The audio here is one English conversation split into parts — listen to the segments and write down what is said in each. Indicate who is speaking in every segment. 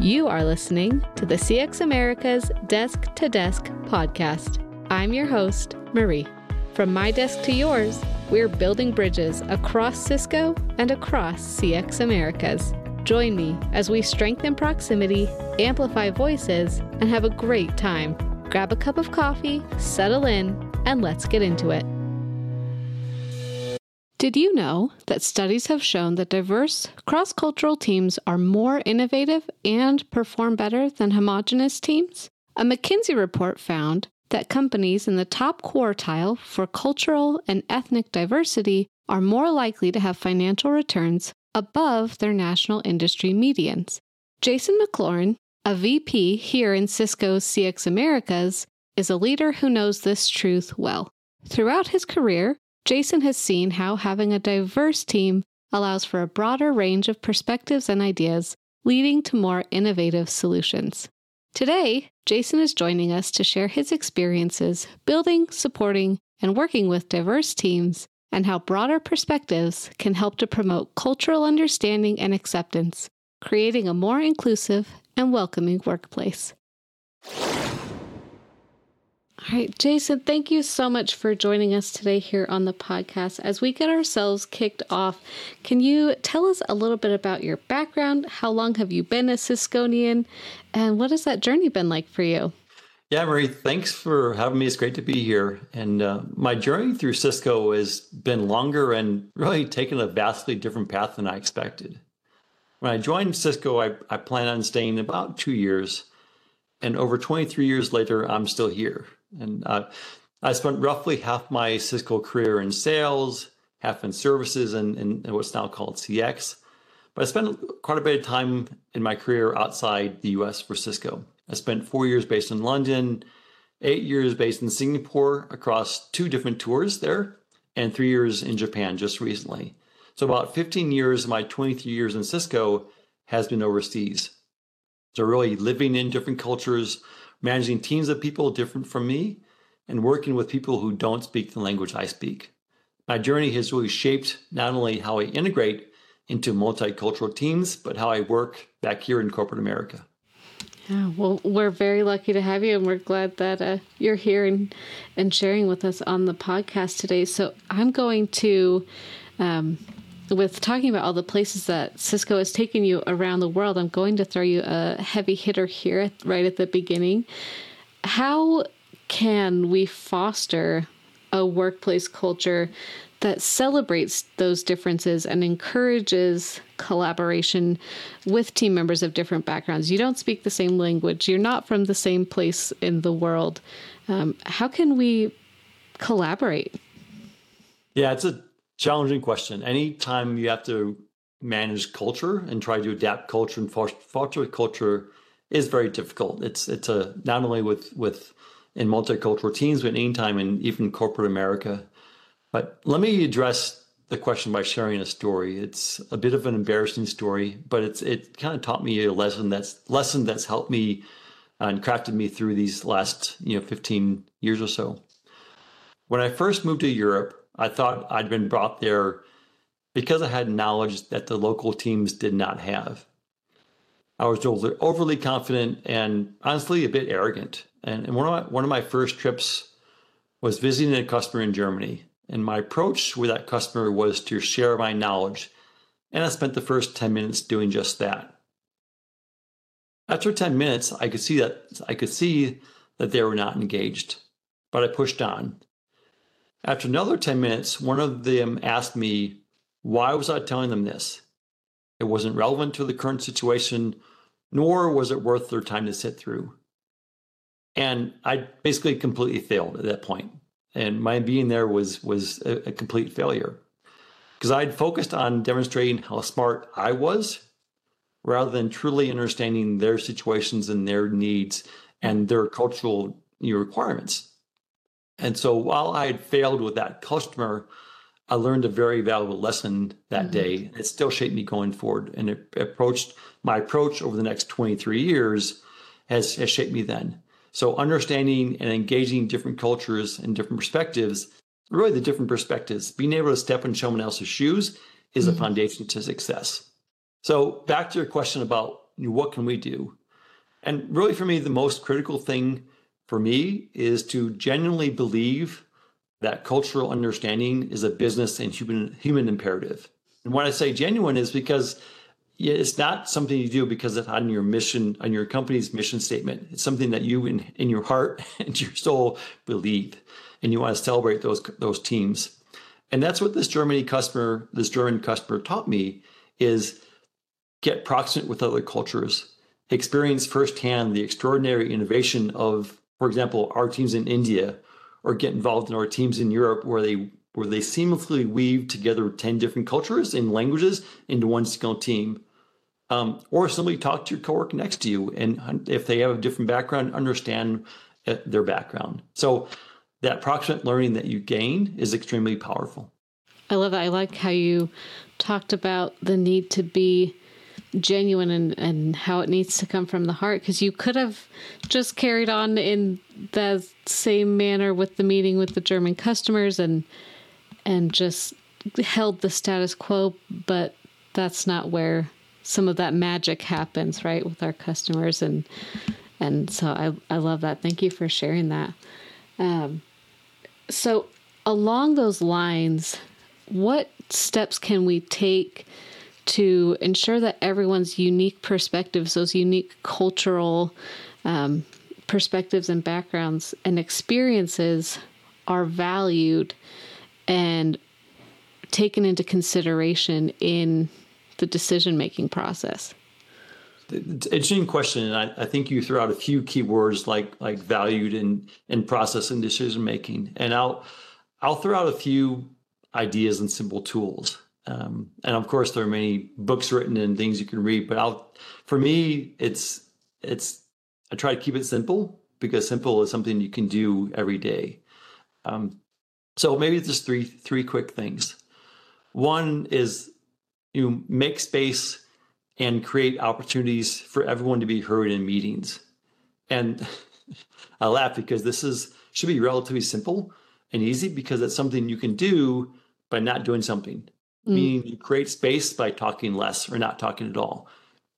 Speaker 1: You are listening to the CX Americas Desk to Desk podcast. I'm your host, Marie. From my desk to yours, we're building bridges across Cisco and across CX Americas. Join me as we strengthen proximity, amplify voices, and have a great time. Grab a cup of coffee, settle in, and let's get into it. Did you know that studies have shown that diverse, cross cultural teams are more innovative and perform better than homogenous teams? A McKinsey report found that companies in the top quartile for cultural and ethnic diversity are more likely to have financial returns above their national industry medians. Jason McLaurin, a VP here in Cisco's CX Americas, is a leader who knows this truth well. Throughout his career, Jason has seen how having a diverse team allows for a broader range of perspectives and ideas, leading to more innovative solutions. Today, Jason is joining us to share his experiences building, supporting, and working with diverse teams and how broader perspectives can help to promote cultural understanding and acceptance, creating a more inclusive and welcoming workplace. All right, Jason, thank you so much for joining us today here on the podcast. As we get ourselves kicked off, can you tell us a little bit about your background? How long have you been a Cisconian? And what has that journey been like for you?
Speaker 2: Yeah, Marie, thanks for having me. It's great to be here. And uh, my journey through Cisco has been longer and really taken a vastly different path than I expected. When I joined Cisco, I, I planned on staying about two years. And over 23 years later, I'm still here. And uh, I spent roughly half my Cisco career in sales, half in services, and, and what's now called CX. But I spent quite a bit of time in my career outside the US for Cisco. I spent four years based in London, eight years based in Singapore across two different tours there, and three years in Japan just recently. So about 15 years of my 23 years in Cisco has been overseas. So really living in different cultures, managing teams of people different from me, and working with people who don't speak the language I speak. My journey has really shaped not only how I integrate into multicultural teams, but how I work back here in corporate America.
Speaker 1: Yeah, well, we're very lucky to have you, and we're glad that uh, you're here and, and sharing with us on the podcast today. So, I'm going to um, with talking about all the places that Cisco has taken you around the world, I'm going to throw you a heavy hitter here right at the beginning. How can we foster a workplace culture that celebrates those differences and encourages collaboration with team members of different backgrounds? You don't speak the same language, you're not from the same place in the world. Um, how can we collaborate?
Speaker 2: Yeah, it's a challenging question. Anytime you have to manage culture and try to adapt culture and foster culture is very difficult. It's it's a not only with with in multicultural teams, but anytime in even corporate America. But let me address the question by sharing a story. It's a bit of an embarrassing story, but it's it kind of taught me a lesson that's lesson that's helped me uh, and crafted me through these last you know 15 years or so. When I first moved to Europe, I thought I'd been brought there because I had knowledge that the local teams did not have. I was overly confident and honestly a bit arrogant. And, one, of my, one of my first trips was visiting a customer in Germany. And my approach with that customer was to share my knowledge. And I spent the first 10 minutes doing just that. After 10 minutes, I could see that I could see that they were not engaged, but I pushed on. After another 10 minutes, one of them asked me, Why was I telling them this? It wasn't relevant to the current situation, nor was it worth their time to sit through. And I basically completely failed at that point. And my being there was, was a, a complete failure because I'd focused on demonstrating how smart I was rather than truly understanding their situations and their needs and their cultural requirements. And so while I had failed with that customer, I learned a very valuable lesson that mm-hmm. day. It still shaped me going forward. And it approached my approach over the next 23 years has, has shaped me then. So understanding and engaging different cultures and different perspectives, really the different perspectives, being able to step in someone else's shoes is mm-hmm. a foundation to success. So back to your question about what can we do? And really, for me, the most critical thing for me is to genuinely believe that cultural understanding is a business and human human imperative. And when I say genuine is because it's not something you do because it's on your mission, on your company's mission statement. It's something that you in, in your heart and your soul believe. And you want to celebrate those those teams. And that's what this Germany customer, this German customer taught me is get proximate with other cultures, experience firsthand the extraordinary innovation of, for example, our teams in India, or get involved in our teams in Europe where they where they seamlessly weave together 10 different cultures and languages into one single team. Um, or simply talk to your coworker next to you. And if they have a different background, understand uh, their background. So that proximate learning that you gain is extremely powerful.
Speaker 1: I love that. I like how you talked about the need to be genuine and, and how it needs to come from the heart. Because you could have just carried on in the same manner with the meeting with the German customers and and just held the status quo but that's not where some of that magic happens right with our customers. And and so I, I love that. Thank you for sharing that. Um, so along those lines what steps can we take to ensure that everyone's unique perspectives, those unique cultural um, perspectives and backgrounds and experiences, are valued and taken into consideration in the decision making process?
Speaker 2: It's an interesting question, and I, I, think you threw out a few key words like like valued and and process and decision making. And I'll I'll throw out a few ideas and simple tools. Um, and of course, there are many books written and things you can read. But I'll, for me, it's it's I try to keep it simple because simple is something you can do every day. Um, so maybe just three three quick things. One is you make space and create opportunities for everyone to be heard in meetings. And I laugh because this is should be relatively simple and easy because it's something you can do by not doing something. Mm. Meaning you create space by talking less or not talking at all.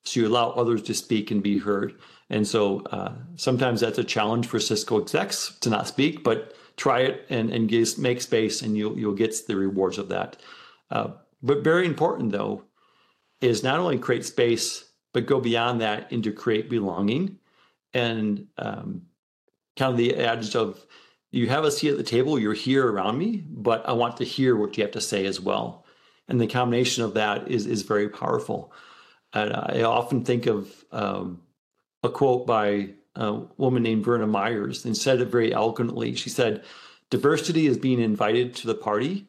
Speaker 2: So you allow others to speak and be heard. And so uh, sometimes that's a challenge for Cisco execs to not speak, but try it and, and make space and you'll, you'll get the rewards of that. Uh, but very important though, is not only create space, but go beyond that into create belonging and um, kind of the adage of you have a seat at the table, you're here around me, but I want to hear what you have to say as well. And the combination of that is is very powerful. And I often think of um, a quote by a woman named Verna Myers and said it very eloquently. She said, Diversity is being invited to the party,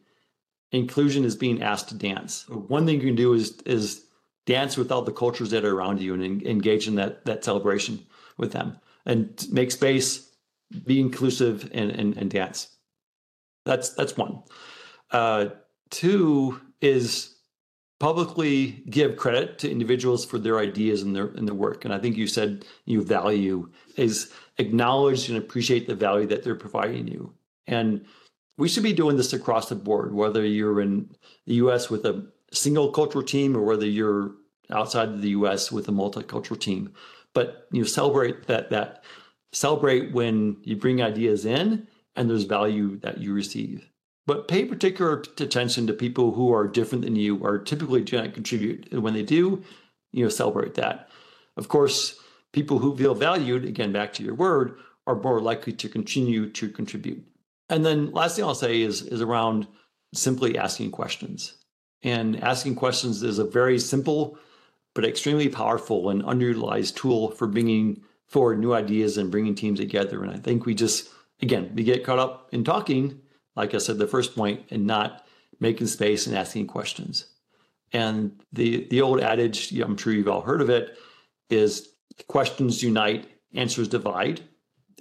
Speaker 2: inclusion is being asked to dance. One thing you can do is is dance with all the cultures that are around you and engage in that that celebration with them and make space be inclusive and, and, and dance. That's that's one. Uh, two is publicly give credit to individuals for their ideas and their and their work. And I think you said you value is acknowledge and appreciate the value that they're providing you. And we should be doing this across the board, whether you're in the US with a single cultural team or whether you're outside of the US with a multicultural team. But you know, celebrate that that Celebrate when you bring ideas in and there's value that you receive. But pay particular attention to people who are different than you or typically do not contribute. And when they do, you know, celebrate that. Of course, people who feel valued, again, back to your word, are more likely to continue to contribute. And then last thing I'll say is, is around simply asking questions. And asking questions is a very simple but extremely powerful and underutilized tool for bringing forward new ideas and bringing teams together. And I think we just, again, we get caught up in talking, like I said, the first point, and not making space and asking questions. And the the old adage, I'm sure you've all heard of it, is questions unite, answers divide.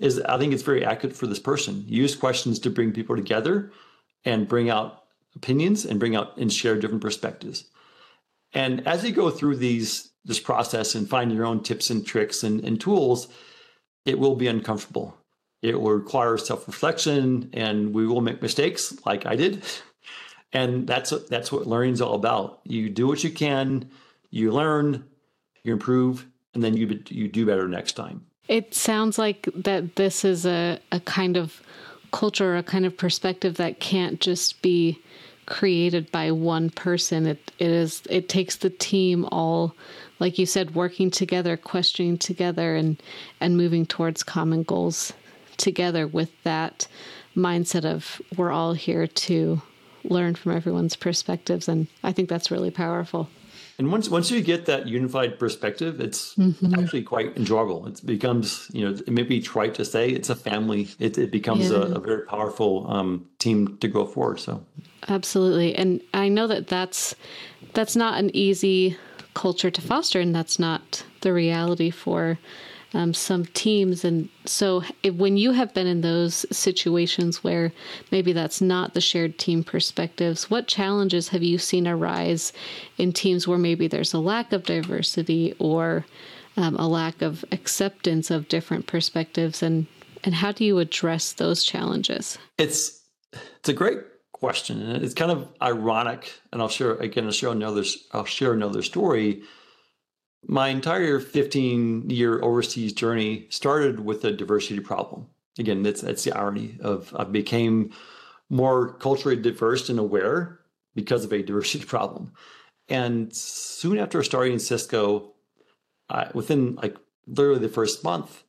Speaker 2: Is I think it's very accurate for this person. Use questions to bring people together and bring out opinions and bring out and share different perspectives. And as you go through these this process and find your own tips and tricks and, and tools, it will be uncomfortable. It will require self reflection, and we will make mistakes, like I did. And that's that's what learning is all about. You do what you can, you learn, you improve, and then you you do better next time.
Speaker 1: It sounds like that this is a, a kind of culture, a kind of perspective that can't just be created by one person. It it is it takes the team all like you said, working together, questioning together and and moving towards common goals together with that mindset of we're all here to learn from everyone's perspectives and I think that's really powerful.
Speaker 2: And once once you get that unified perspective, it's mm-hmm. actually quite enjoyable. It becomes, you know, it may be trite to say, it's a family. It, it becomes yeah. a, a, very powerful um, team to go forward. So,
Speaker 1: absolutely, and I know that that's that's not an easy culture to foster, and that's not the reality for um, some teams. And so, if, when you have been in those situations where maybe that's not the shared team perspectives, what challenges have you seen arise in teams where maybe there's a lack of diversity or um, a lack of acceptance of different perspectives? And, and how do you address those challenges?
Speaker 2: It's it's a great question, and it's kind of ironic. And I'll share again. I'll share another. I'll share another story my entire 15 year overseas journey started with a diversity problem. Again, that's that's the irony of I became more culturally diverse and aware because of a diversity problem. And soon after starting Cisco, I, within like literally the first month,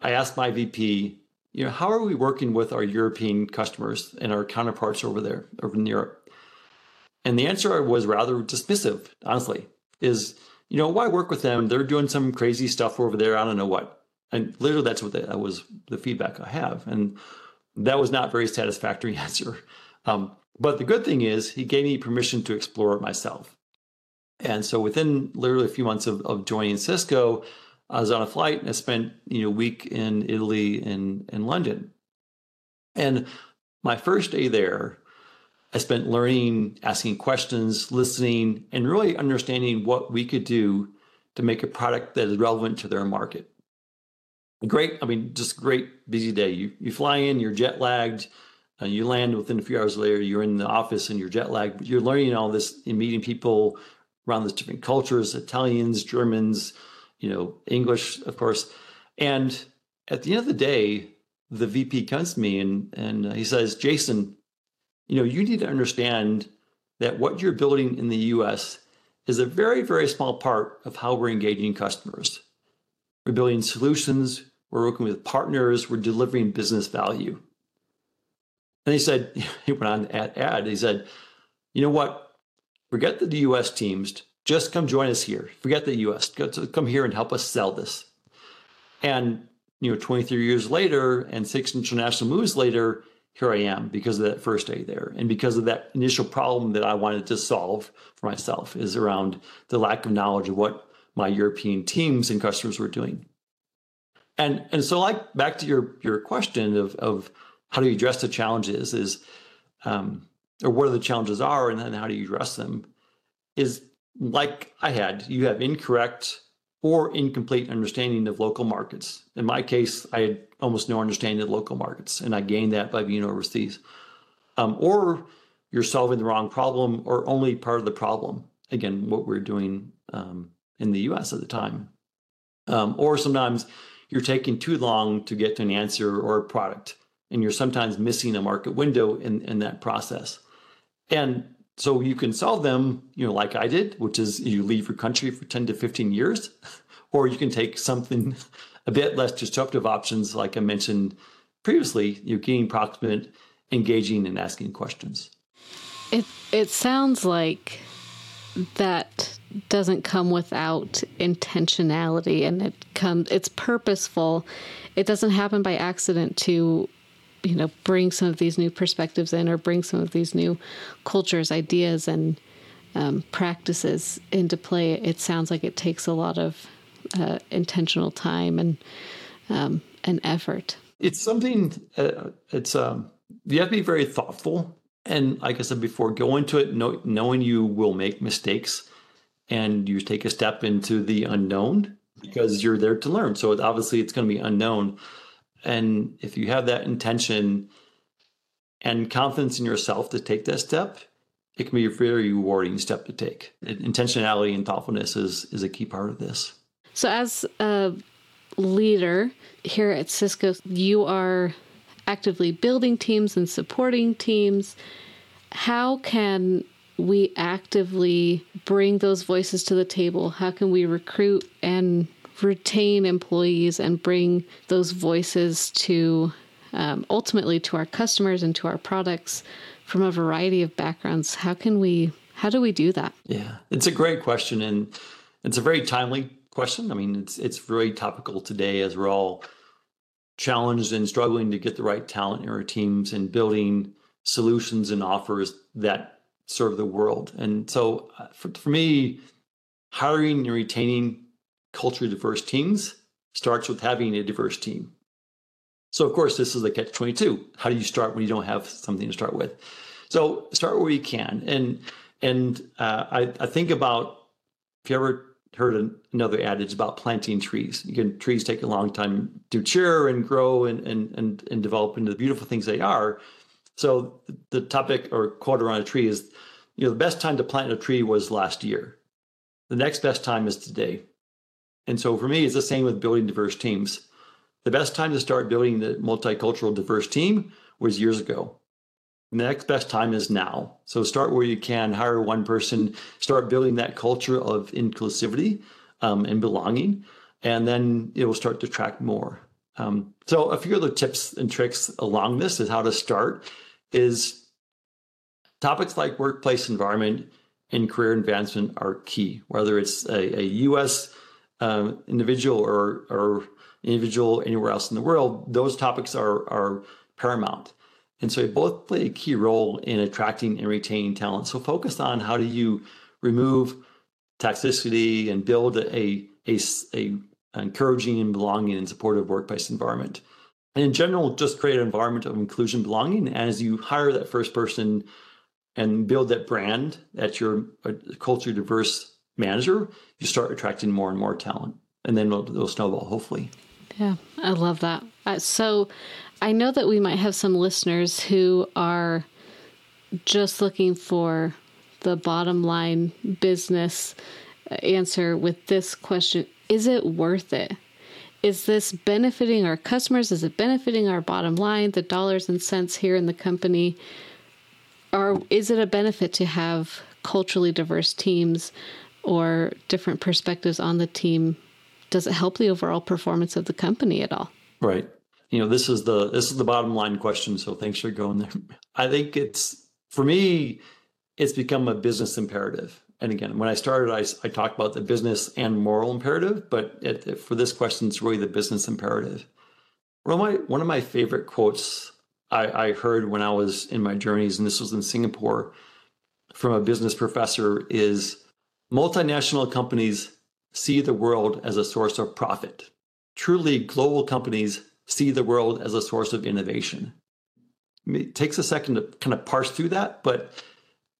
Speaker 2: I asked my VP, you know, how are we working with our European customers and our counterparts over there, over in Europe? And the answer was rather dismissive, honestly, is you know, why work with them? They're doing some crazy stuff over there. I don't know what. And literally, that's what the, that was the feedback I have, and that was not very satisfactory answer. Um, but the good thing is, he gave me permission to explore it myself. And so, within literally a few months of, of joining Cisco, I was on a flight and I spent you know a week in Italy and in London. And my first day there, I spent learning, asking questions, listening, and really understanding what we could do to make a product that is relevant to their market. Great, I mean, just great busy day. You you fly in, you're jet lagged, uh, you land within a few hours later, you're in the office and you're jet lagged. You're learning all this and meeting people around these different cultures, Italians, Germans, you know, English, of course. And at the end of the day, the VP comes to me and and he says, Jason, you know, you need to understand that what you're building in the US is a very, very small part of how we're engaging customers. We're building solutions, we're working with partners, we're delivering business value. And he said, he went on to add, he said, you know what? Forget the US teams, just come join us here. Forget the US, come here and help us sell this. And, you know, 23 years later and six international moves later, here I am because of that first day there and because of that initial problem that I wanted to solve for myself is around the lack of knowledge of what my European teams and customers were doing. And and so like back to your your question of of how do you address the challenges is um, or what are the challenges are and then how do you address them is like I had you have incorrect or incomplete understanding of local markets. In my case, I had almost no understanding of local markets, and I gained that by being overseas. Um, or you're solving the wrong problem or only part of the problem. Again, what we're doing um, in the US at the time. Um, or sometimes you're taking too long to get to an answer or a product, and you're sometimes missing a market window in, in that process. And so you can solve them, you know, like I did, which is you leave your country for 10 to 15 years, or you can take something a bit less disruptive options, like I mentioned previously, you're getting proximate, engaging, and asking questions.
Speaker 1: It it sounds like that doesn't come without intentionality and it comes it's purposeful. It doesn't happen by accident to you know bring some of these new perspectives in or bring some of these new cultures ideas and um, practices into play. It sounds like it takes a lot of uh, intentional time and um, and effort.
Speaker 2: It's something uh, it's um, you have to be very thoughtful. And like i said before go into it know, knowing you will make mistakes and you take a step into the unknown because you're there to learn. So obviously it's going to be unknown and if you have that intention and confidence in yourself to take that step, it can be a very rewarding step to take. Intentionality and thoughtfulness is, is a key part of this.
Speaker 1: So, as a leader here at Cisco, you are actively building teams and supporting teams. How can we actively bring those voices to the table? How can we recruit and retain employees and bring those voices to um, ultimately to our customers and to our products from a variety of backgrounds? How can we? How do we do that?
Speaker 2: Yeah, it's a great question, and it's a very timely question. I mean, it's it's very topical today as we're all challenged and struggling to get the right talent in our teams and building solutions and offers that serve the world. And so, uh, for, for me, hiring and retaining culturally diverse teams starts with having a diverse team. So, of course, this is the catch 22. How do you start when you don't have something to start with? So, start where you can. And and uh, I, I think about if you ever heard another adage about planting trees. You can, trees take a long time to mature and grow and, and, and, and develop into the beautiful things they are. So the topic or quote around a tree is, you know, the best time to plant a tree was last year. The next best time is today. And so for me, it's the same with building diverse teams. The best time to start building the multicultural diverse team was years ago. The next best time is now. So start where you can, hire one person, start building that culture of inclusivity um, and belonging, and then it will start to attract more. Um, so a few other tips and tricks along this is how to start is topics like workplace environment and career advancement are key, whether it's a, a U.S. Uh, individual or, or individual anywhere else in the world, those topics are, are paramount. And so they both play a key role in attracting and retaining talent. So focus on how do you remove toxicity and build a, a, a encouraging and belonging and supportive workplace environment. And in general, just create an environment of inclusion, belonging. As you hire that first person and build that brand that you're a culture diverse manager, you start attracting more and more talent. And then it'll, it'll snowball, hopefully.
Speaker 1: Yeah, I love that. Uh, so I know that we might have some listeners who are just looking for the bottom line business answer with this question Is it worth it? Is this benefiting our customers? Is it benefiting our bottom line, the dollars and cents here in the company? Or is it a benefit to have culturally diverse teams or different perspectives on the team? Does it help the overall performance of the company at all?
Speaker 2: Right you know this is the this is the bottom line question so thanks for going there i think it's for me it's become a business imperative and again when i started i, I talked about the business and moral imperative but it, for this question it's really the business imperative one of my one of my favorite quotes I, I heard when i was in my journeys and this was in singapore from a business professor is multinational companies see the world as a source of profit truly global companies see the world as a source of innovation. It takes a second to kind of parse through that, but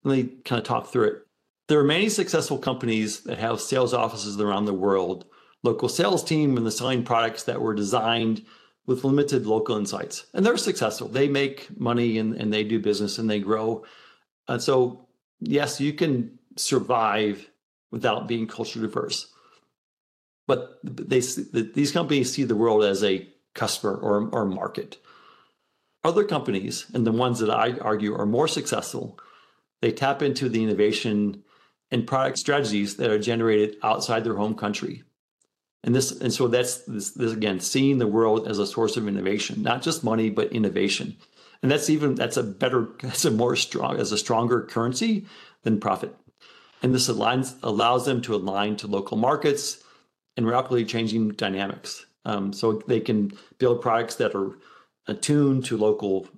Speaker 2: let me kind of talk through it. There are many successful companies that have sales offices around the world, local sales team, and the selling products that were designed with limited local insights. And they're successful. They make money and, and they do business and they grow. And so, yes, you can survive without being culture diverse. But they, these companies see the world as a customer or, or market. Other companies, and the ones that I argue are more successful, they tap into the innovation and product strategies that are generated outside their home country. And this, and so that's this, this again, seeing the world as a source of innovation, not just money, but innovation. And that's even that's a better, that's a more strong, as a stronger currency than profit. And this aligns allows them to align to local markets and rapidly changing dynamics. Um, so they can build products that are attuned to local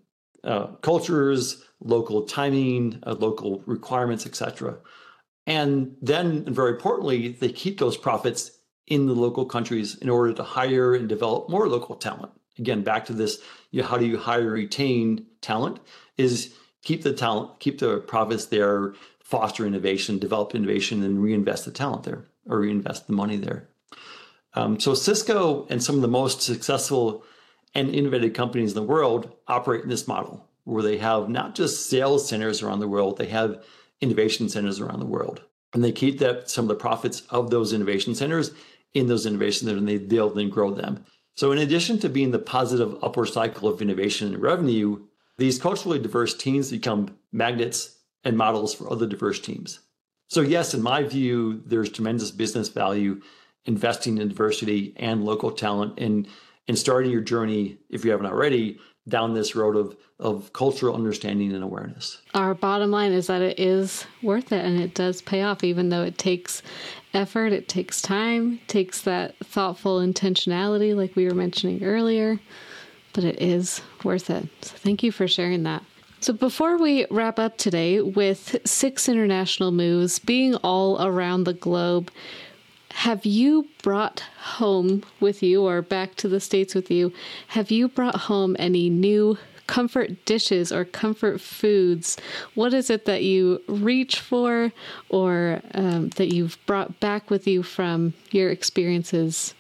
Speaker 2: uh, cultures, local timing, uh, local requirements, etc. And then, and very importantly, they keep those profits in the local countries in order to hire and develop more local talent. Again, back to this: you know, how do you hire, retain talent? Is keep the talent, keep the profits there, foster innovation, develop innovation, and reinvest the talent there or reinvest the money there. Um, so Cisco and some of the most successful and innovative companies in the world operate in this model where they have not just sales centers around the world, they have innovation centers around the world. And they keep that some of the profits of those innovation centers in those innovation centers and they build and grow them. So, in addition to being the positive upward cycle of innovation and revenue, these culturally diverse teams become magnets and models for other diverse teams. So, yes, in my view, there's tremendous business value investing in diversity and local talent and, and starting your journey, if you haven't already, down this road of, of cultural understanding and awareness.
Speaker 1: Our bottom line is that it is worth it and it does pay off, even though it takes effort, it takes time, takes that thoughtful intentionality, like we were mentioning earlier, but it is worth it. So thank you for sharing that. So, before we wrap up today with six international moves being all around the globe, have you brought home with you or back to the States with you? Have you brought home any new comfort dishes or comfort foods? What is it that you reach for or um, that you've brought back with you from your experiences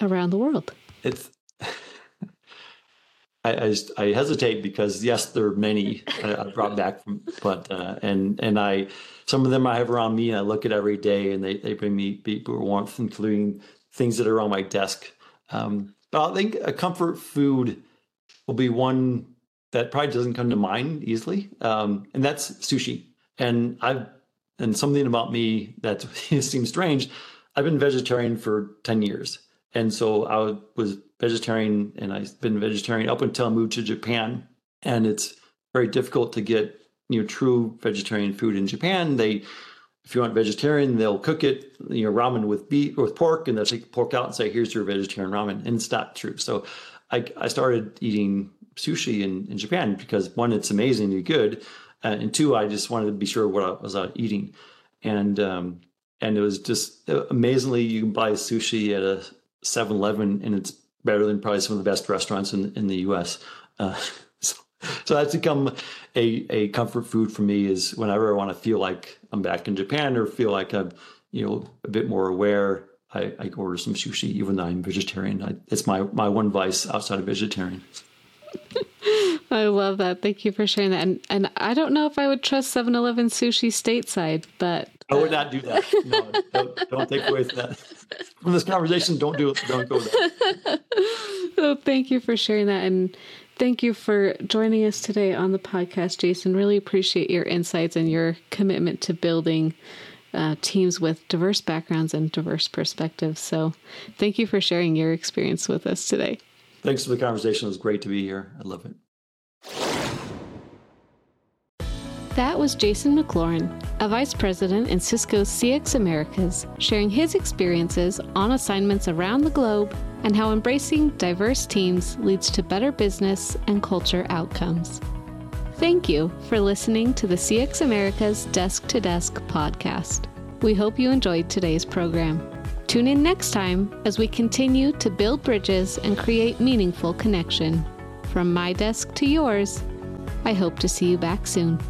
Speaker 1: around the world?
Speaker 2: It's. I, I, I, hesitate because yes, there are many I, brought back from, but uh, and and I some of them I have around me and I look at every day and they, they bring me people warmth, including things that are on my desk. Um, but I think a comfort food will be one that probably doesn't come to mind easily, um, and that's sushi. And I've and something about me that seems strange. I've been vegetarian for ten years, and so I was vegetarian, and I've been vegetarian up until I moved to Japan. And it's very difficult to get you know true vegetarian food in Japan. They if you want vegetarian, they'll cook it, you know, ramen with beef or with pork, and they'll take the pork out and say, "Here's your vegetarian ramen," and it's not true. So, I, I started eating sushi in, in Japan because one, it's amazingly good, uh, and two, I just wanted to be sure what I was uh, eating, and um, and it was just amazingly you can buy sushi at a 7-Eleven, and it's better than probably some of the best restaurants in in the U.S. Uh, so, so that's become a, a comfort food for me is whenever I want to feel like I'm back in Japan or feel like I'm, you know, a bit more aware, I, I order some sushi, even though I'm vegetarian. I, it's my, my one vice outside of vegetarian.
Speaker 1: I love that. Thank you for sharing that. And and I don't know if I would trust 7-Eleven sushi stateside, but
Speaker 2: I would not do that. No, don't, don't take away from that. From this conversation, don't do it. Don't go there.
Speaker 1: so thank you for sharing that. And Thank you for joining us today on the podcast, Jason. Really appreciate your insights and your commitment to building uh, teams with diverse backgrounds and diverse perspectives. So, thank you for sharing your experience with us today.
Speaker 2: Thanks for the conversation. It was great to be here. I love it.
Speaker 1: That was Jason McLaurin, a vice president in Cisco's CX Americas, sharing his experiences on assignments around the globe and how embracing diverse teams leads to better business and culture outcomes. Thank you for listening to the CX Americas Desk to Desk podcast. We hope you enjoyed today's program. Tune in next time as we continue to build bridges and create meaningful connection. From my desk to yours, I hope to see you back soon.